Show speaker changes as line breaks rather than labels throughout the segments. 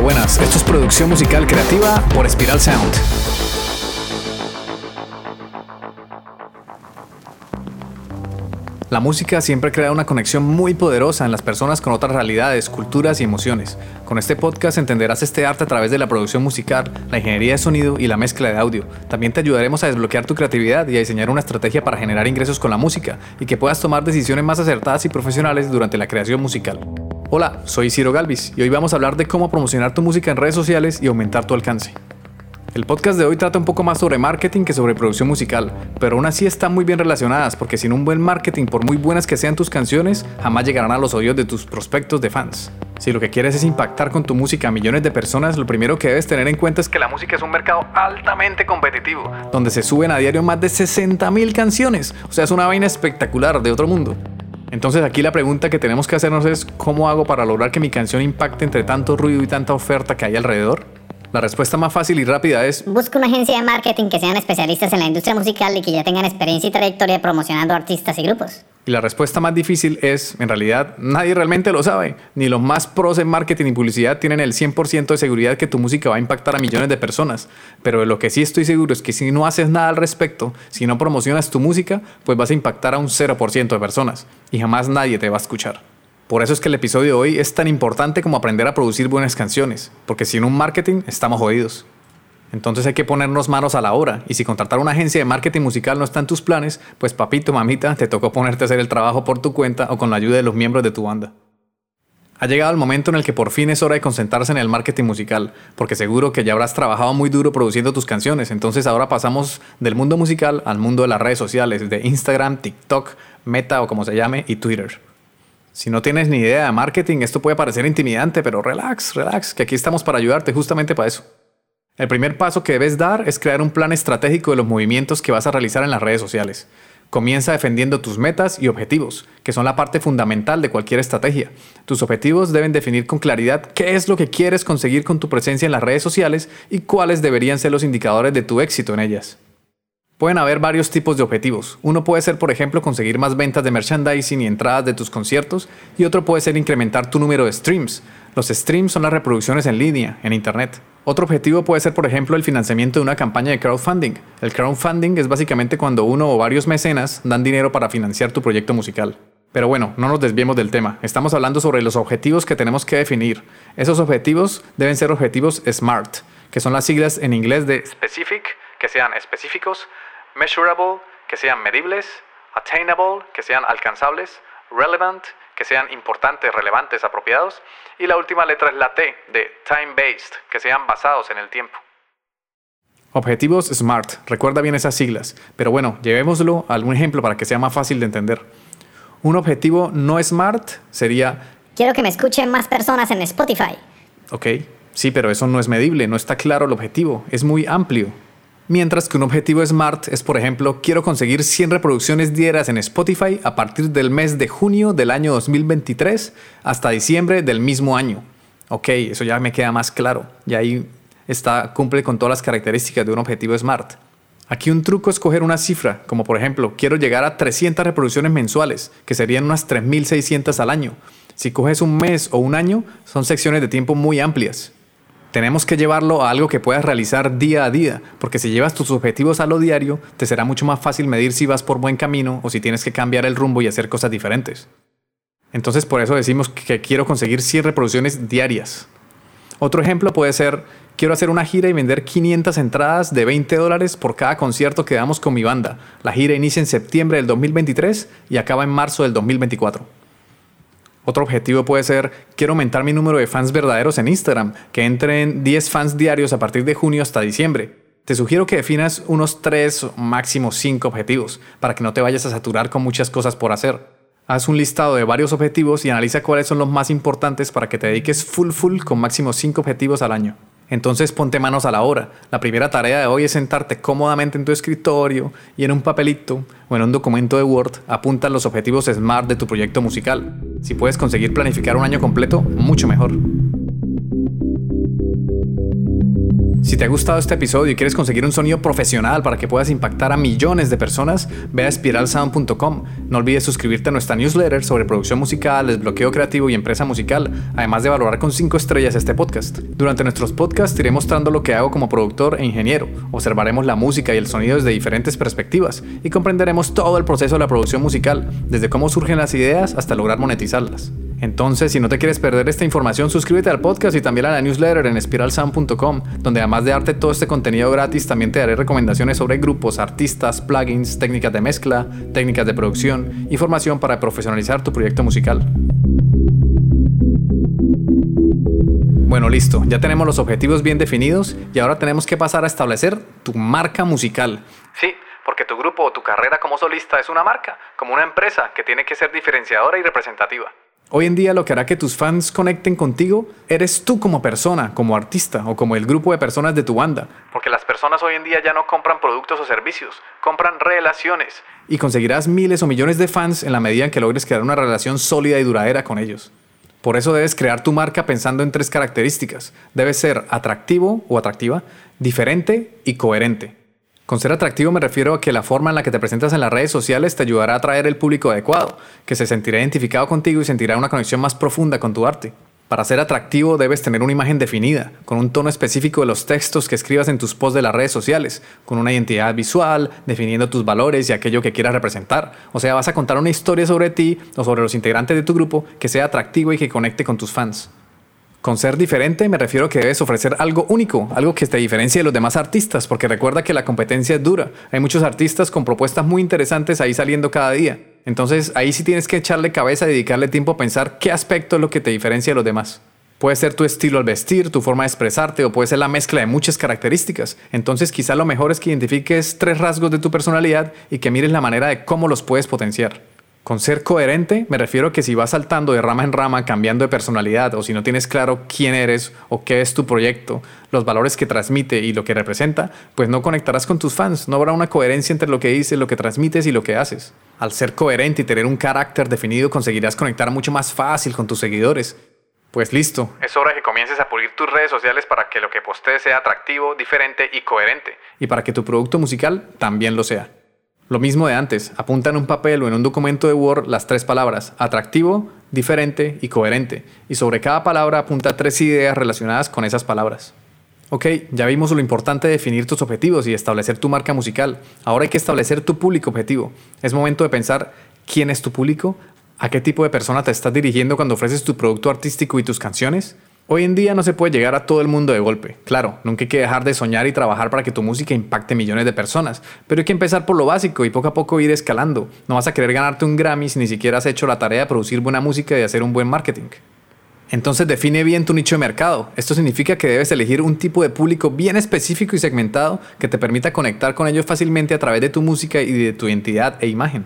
buenas. Esto es producción musical creativa por Spiral Sound. La música siempre crea una conexión muy poderosa en las personas con otras realidades, culturas y emociones. Con este podcast entenderás este arte a través de la producción musical, la ingeniería de sonido y la mezcla de audio. También te ayudaremos a desbloquear tu creatividad y a diseñar una estrategia para generar ingresos con la música y que puedas tomar decisiones más acertadas y profesionales durante la creación musical. Hola, soy Ciro Galvis y hoy vamos a hablar de cómo promocionar tu música en redes sociales y aumentar tu alcance. El podcast de hoy trata un poco más sobre marketing que sobre producción musical, pero aún así están muy bien relacionadas porque sin un buen marketing, por muy buenas que sean tus canciones, jamás llegarán a los oídos de tus prospectos de fans. Si lo que quieres es impactar con tu música a millones de personas, lo primero que debes tener en cuenta es que la música es un mercado altamente competitivo, donde se suben a diario más de 60.000 canciones, o sea, es una vaina espectacular de otro mundo. Entonces aquí la pregunta que tenemos que hacernos es ¿cómo hago para lograr que mi canción impacte entre tanto ruido y tanta oferta que hay alrededor? La respuesta más fácil y rápida es...
Busca una agencia de marketing que sean especialistas en la industria musical y que ya tengan experiencia y trayectoria promocionando artistas y grupos.
Y la respuesta más difícil es, en realidad, nadie realmente lo sabe. Ni los más pros en marketing y publicidad tienen el 100% de seguridad que tu música va a impactar a millones de personas. Pero de lo que sí estoy seguro es que si no haces nada al respecto, si no promocionas tu música, pues vas a impactar a un 0% de personas. Y jamás nadie te va a escuchar. Por eso es que el episodio de hoy es tan importante como aprender a producir buenas canciones, porque sin un marketing estamos jodidos. Entonces hay que ponernos manos a la obra, y si contratar una agencia de marketing musical no está en tus planes, pues papito, mamita, te tocó ponerte a hacer el trabajo por tu cuenta o con la ayuda de los miembros de tu banda. Ha llegado el momento en el que por fin es hora de concentrarse en el marketing musical, porque seguro que ya habrás trabajado muy duro produciendo tus canciones, entonces ahora pasamos del mundo musical al mundo de las redes sociales, de Instagram, TikTok, Meta o como se llame, y Twitter. Si no tienes ni idea de marketing, esto puede parecer intimidante, pero relax, relax, que aquí estamos para ayudarte justamente para eso. El primer paso que debes dar es crear un plan estratégico de los movimientos que vas a realizar en las redes sociales. Comienza defendiendo tus metas y objetivos, que son la parte fundamental de cualquier estrategia. Tus objetivos deben definir con claridad qué es lo que quieres conseguir con tu presencia en las redes sociales y cuáles deberían ser los indicadores de tu éxito en ellas. Pueden haber varios tipos de objetivos. Uno puede ser, por ejemplo, conseguir más ventas de merchandising y entradas de tus conciertos, y otro puede ser incrementar tu número de streams. Los streams son las reproducciones en línea, en Internet. Otro objetivo puede ser, por ejemplo, el financiamiento de una campaña de crowdfunding. El crowdfunding es básicamente cuando uno o varios mecenas dan dinero para financiar tu proyecto musical. Pero bueno, no nos desviemos del tema. Estamos hablando sobre los objetivos que tenemos que definir. Esos objetivos deben ser objetivos SMART, que son las siglas en inglés de Specific, que sean específicos, measurable, que sean medibles, attainable, que sean alcanzables, relevant, que sean importantes, relevantes, apropiados, y la última letra es la T de time-based, que sean basados en el tiempo. Objetivos SMART, recuerda bien esas siglas, pero bueno, llevémoslo a algún ejemplo para que sea más fácil de entender. Un objetivo no SMART sería...
Quiero que me escuchen más personas en Spotify.
Ok, sí, pero eso no es medible, no está claro el objetivo, es muy amplio. Mientras que un objetivo SMART es, por ejemplo, quiero conseguir 100 reproducciones diarias en Spotify a partir del mes de junio del año 2023 hasta diciembre del mismo año. Ok, eso ya me queda más claro. Y ahí está, cumple con todas las características de un objetivo SMART. Aquí un truco es coger una cifra, como por ejemplo, quiero llegar a 300 reproducciones mensuales, que serían unas 3.600 al año. Si coges un mes o un año, son secciones de tiempo muy amplias tenemos que llevarlo a algo que puedas realizar día a día, porque si llevas tus objetivos a lo diario, te será mucho más fácil medir si vas por buen camino o si tienes que cambiar el rumbo y hacer cosas diferentes. Entonces por eso decimos que quiero conseguir 100 reproducciones diarias. Otro ejemplo puede ser, quiero hacer una gira y vender 500 entradas de 20 dólares por cada concierto que damos con mi banda. La gira inicia en septiembre del 2023 y acaba en marzo del 2024. Otro objetivo puede ser, quiero aumentar mi número de fans verdaderos en Instagram, que entren 10 fans diarios a partir de junio hasta diciembre. Te sugiero que definas unos 3 o máximo 5 objetivos, para que no te vayas a saturar con muchas cosas por hacer. Haz un listado de varios objetivos y analiza cuáles son los más importantes para que te dediques full full con máximo 5 objetivos al año. Entonces ponte manos a la obra. La primera tarea de hoy es sentarte cómodamente en tu escritorio y en un papelito o en un documento de Word apunta los objetivos SMART de tu proyecto musical. Si puedes conseguir planificar un año completo, mucho mejor. Si te ha gustado este episodio y quieres conseguir un sonido profesional para que puedas impactar a millones de personas, ve a spiralsound.com. No olvides suscribirte a nuestra newsletter sobre producción musical, desbloqueo creativo y empresa musical, además de valorar con 5 estrellas este podcast. Durante nuestros podcasts iré mostrando lo que hago como productor e ingeniero, observaremos la música y el sonido desde diferentes perspectivas y comprenderemos todo el proceso de la producción musical, desde cómo surgen las ideas hasta lograr monetizarlas. Entonces, si no te quieres perder esta información, suscríbete al podcast y también a la newsletter en spiralsound.com, donde además de darte todo este contenido gratis, también te daré recomendaciones sobre grupos, artistas, plugins, técnicas de mezcla, técnicas de producción, información para profesionalizar tu proyecto musical. Bueno, listo, ya tenemos los objetivos bien definidos y ahora tenemos que pasar a establecer tu marca musical. Sí, porque tu grupo o tu carrera como solista es una marca, como una empresa que tiene que ser diferenciadora y representativa. Hoy en día lo que hará que tus fans conecten contigo eres tú como persona, como artista o como el grupo de personas de tu banda. Porque las personas hoy en día ya no compran productos o servicios, compran relaciones. Y conseguirás miles o millones de fans en la medida en que logres crear una relación sólida y duradera con ellos. Por eso debes crear tu marca pensando en tres características. Debes ser atractivo o atractiva, diferente y coherente. Con ser atractivo me refiero a que la forma en la que te presentas en las redes sociales te ayudará a atraer el público adecuado, que se sentirá identificado contigo y sentirá una conexión más profunda con tu arte. Para ser atractivo debes tener una imagen definida, con un tono específico de los textos que escribas en tus posts de las redes sociales, con una identidad visual, definiendo tus valores y aquello que quieras representar. O sea, vas a contar una historia sobre ti o sobre los integrantes de tu grupo que sea atractivo y que conecte con tus fans. Con ser diferente me refiero a que debes ofrecer algo único, algo que te diferencie de los demás artistas, porque recuerda que la competencia es dura. Hay muchos artistas con propuestas muy interesantes ahí saliendo cada día. Entonces ahí sí tienes que echarle cabeza dedicarle tiempo a pensar qué aspecto es lo que te diferencia de los demás. Puede ser tu estilo al vestir, tu forma de expresarte o puede ser la mezcla de muchas características. Entonces quizá lo mejor es que identifiques tres rasgos de tu personalidad y que mires la manera de cómo los puedes potenciar. Con ser coherente me refiero a que si vas saltando de rama en rama, cambiando de personalidad, o si no tienes claro quién eres o qué es tu proyecto, los valores que transmite y lo que representa, pues no conectarás con tus fans, no habrá una coherencia entre lo que dices, lo que transmites y lo que haces. Al ser coherente y tener un carácter definido, conseguirás conectar mucho más fácil con tus seguidores. Pues listo, es hora de que comiences a pulir tus redes sociales para que lo que postees sea atractivo, diferente y coherente. Y para que tu producto musical también lo sea. Lo mismo de antes, apunta en un papel o en un documento de Word las tres palabras, atractivo, diferente y coherente, y sobre cada palabra apunta tres ideas relacionadas con esas palabras. Ok, ya vimos lo importante de definir tus objetivos y establecer tu marca musical. Ahora hay que establecer tu público objetivo. Es momento de pensar quién es tu público, a qué tipo de persona te estás dirigiendo cuando ofreces tu producto artístico y tus canciones, Hoy en día no se puede llegar a todo el mundo de golpe. Claro, nunca hay que dejar de soñar y trabajar para que tu música impacte millones de personas, pero hay que empezar por lo básico y poco a poco ir escalando. No vas a querer ganarte un Grammy si ni siquiera has hecho la tarea de producir buena música y hacer un buen marketing. Entonces define bien tu nicho de mercado. Esto significa que debes elegir un tipo de público bien específico y segmentado que te permita conectar con ellos fácilmente a través de tu música y de tu identidad e imagen.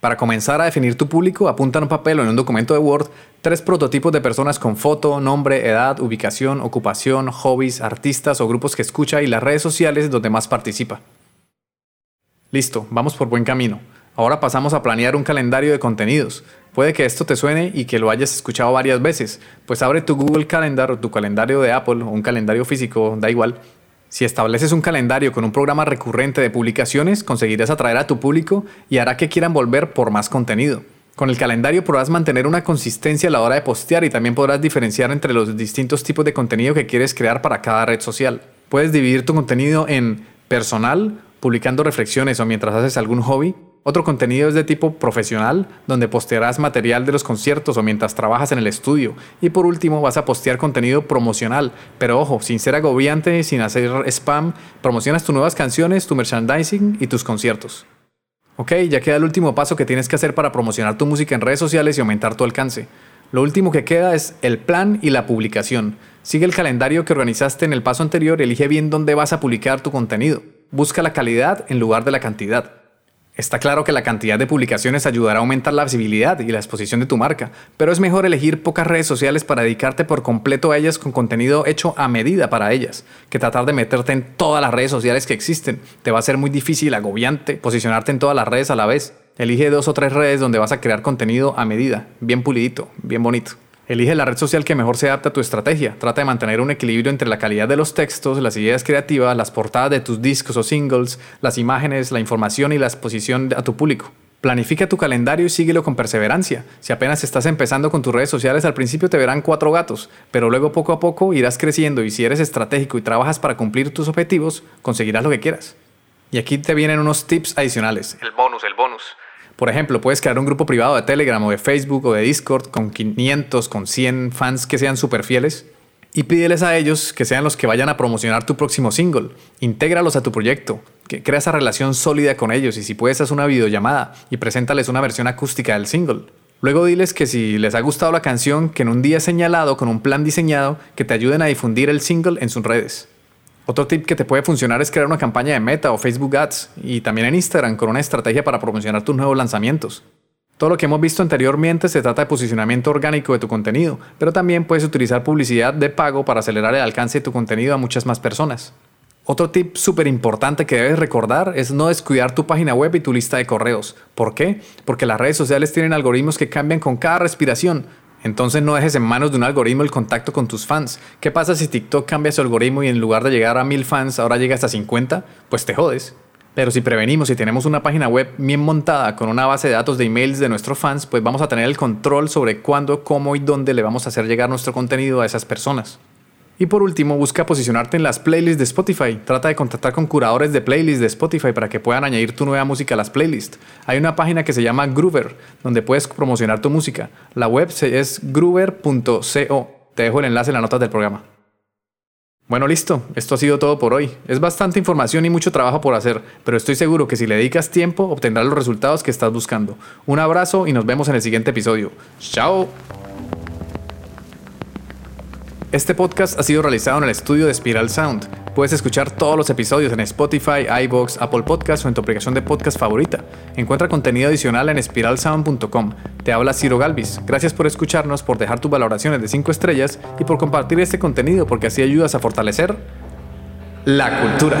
Para comenzar a definir tu público, apunta en un papel o en un documento de Word tres prototipos de personas con foto, nombre, edad, ubicación, ocupación, hobbies, artistas o grupos que escucha y las redes sociales donde más participa. Listo, vamos por buen camino. Ahora pasamos a planear un calendario de contenidos. Puede que esto te suene y que lo hayas escuchado varias veces, pues abre tu Google Calendar o tu calendario de Apple o un calendario físico, da igual, si estableces un calendario con un programa recurrente de publicaciones, conseguirás atraer a tu público y hará que quieran volver por más contenido. Con el calendario podrás mantener una consistencia a la hora de postear y también podrás diferenciar entre los distintos tipos de contenido que quieres crear para cada red social. Puedes dividir tu contenido en personal, publicando reflexiones o mientras haces algún hobby, otro contenido es de tipo profesional, donde postearás material de los conciertos o mientras trabajas en el estudio. Y por último, vas a postear contenido promocional. Pero ojo, sin ser agobiante, sin hacer spam, promocionas tus nuevas canciones, tu merchandising y tus conciertos. Ok, ya queda el último paso que tienes que hacer para promocionar tu música en redes sociales y aumentar tu alcance. Lo último que queda es el plan y la publicación. Sigue el calendario que organizaste en el paso anterior y elige bien dónde vas a publicar tu contenido. Busca la calidad en lugar de la cantidad. Está claro que la cantidad de publicaciones ayudará a aumentar la visibilidad y la exposición de tu marca, pero es mejor elegir pocas redes sociales para dedicarte por completo a ellas con contenido hecho a medida para ellas, que tratar de meterte en todas las redes sociales que existen. Te va a ser muy difícil, agobiante, posicionarte en todas las redes a la vez. Elige dos o tres redes donde vas a crear contenido a medida, bien pulidito, bien bonito. Elige la red social que mejor se adapta a tu estrategia. Trata de mantener un equilibrio entre la calidad de los textos, las ideas creativas, las portadas de tus discos o singles, las imágenes, la información y la exposición a tu público. Planifica tu calendario y síguelo con perseverancia. Si apenas estás empezando con tus redes sociales, al principio te verán cuatro gatos, pero luego poco a poco irás creciendo y si eres estratégico y trabajas para cumplir tus objetivos, conseguirás lo que quieras. Y aquí te vienen unos tips adicionales.
El bonus, el bonus.
Por ejemplo, puedes crear un grupo privado de Telegram o de Facebook o de Discord con 500, con 100 fans que sean súper fieles y pídeles a ellos que sean los que vayan a promocionar tu próximo single. Intégralos a tu proyecto, que crea esa relación sólida con ellos y si puedes haz una videollamada y preséntales una versión acústica del single. Luego diles que si les ha gustado la canción, que en un día señalado con un plan diseñado, que te ayuden a difundir el single en sus redes. Otro tip que te puede funcionar es crear una campaña de Meta o Facebook Ads y también en Instagram con una estrategia para promocionar tus nuevos lanzamientos. Todo lo que hemos visto anteriormente se trata de posicionamiento orgánico de tu contenido, pero también puedes utilizar publicidad de pago para acelerar el alcance de tu contenido a muchas más personas. Otro tip súper importante que debes recordar es no descuidar tu página web y tu lista de correos. ¿Por qué? Porque las redes sociales tienen algoritmos que cambian con cada respiración. Entonces no dejes en manos de un algoritmo el contacto con tus fans. ¿Qué pasa si TikTok cambia su algoritmo y en lugar de llegar a mil fans ahora llega hasta 50? Pues te jodes. Pero si prevenimos y tenemos una página web bien montada con una base de datos de emails de nuestros fans, pues vamos a tener el control sobre cuándo, cómo y dónde le vamos a hacer llegar nuestro contenido a esas personas. Y por último, busca posicionarte en las playlists de Spotify. Trata de contactar con curadores de playlists de Spotify para que puedan añadir tu nueva música a las playlists. Hay una página que se llama Groover, donde puedes promocionar tu música. La web es groover.co. Te dejo el enlace en las notas del programa. Bueno, listo, esto ha sido todo por hoy. Es bastante información y mucho trabajo por hacer, pero estoy seguro que si le dedicas tiempo obtendrás los resultados que estás buscando. Un abrazo y nos vemos en el siguiente episodio. ¡Chao! Este podcast ha sido realizado en el estudio de Spiral Sound. Puedes escuchar todos los episodios en Spotify, iBox, Apple Podcasts o en tu aplicación de podcast favorita. Encuentra contenido adicional en spiralsound.com. Te habla Ciro Galvis. Gracias por escucharnos, por dejar tus valoraciones de 5 estrellas y por compartir este contenido porque así ayudas a fortalecer la cultura.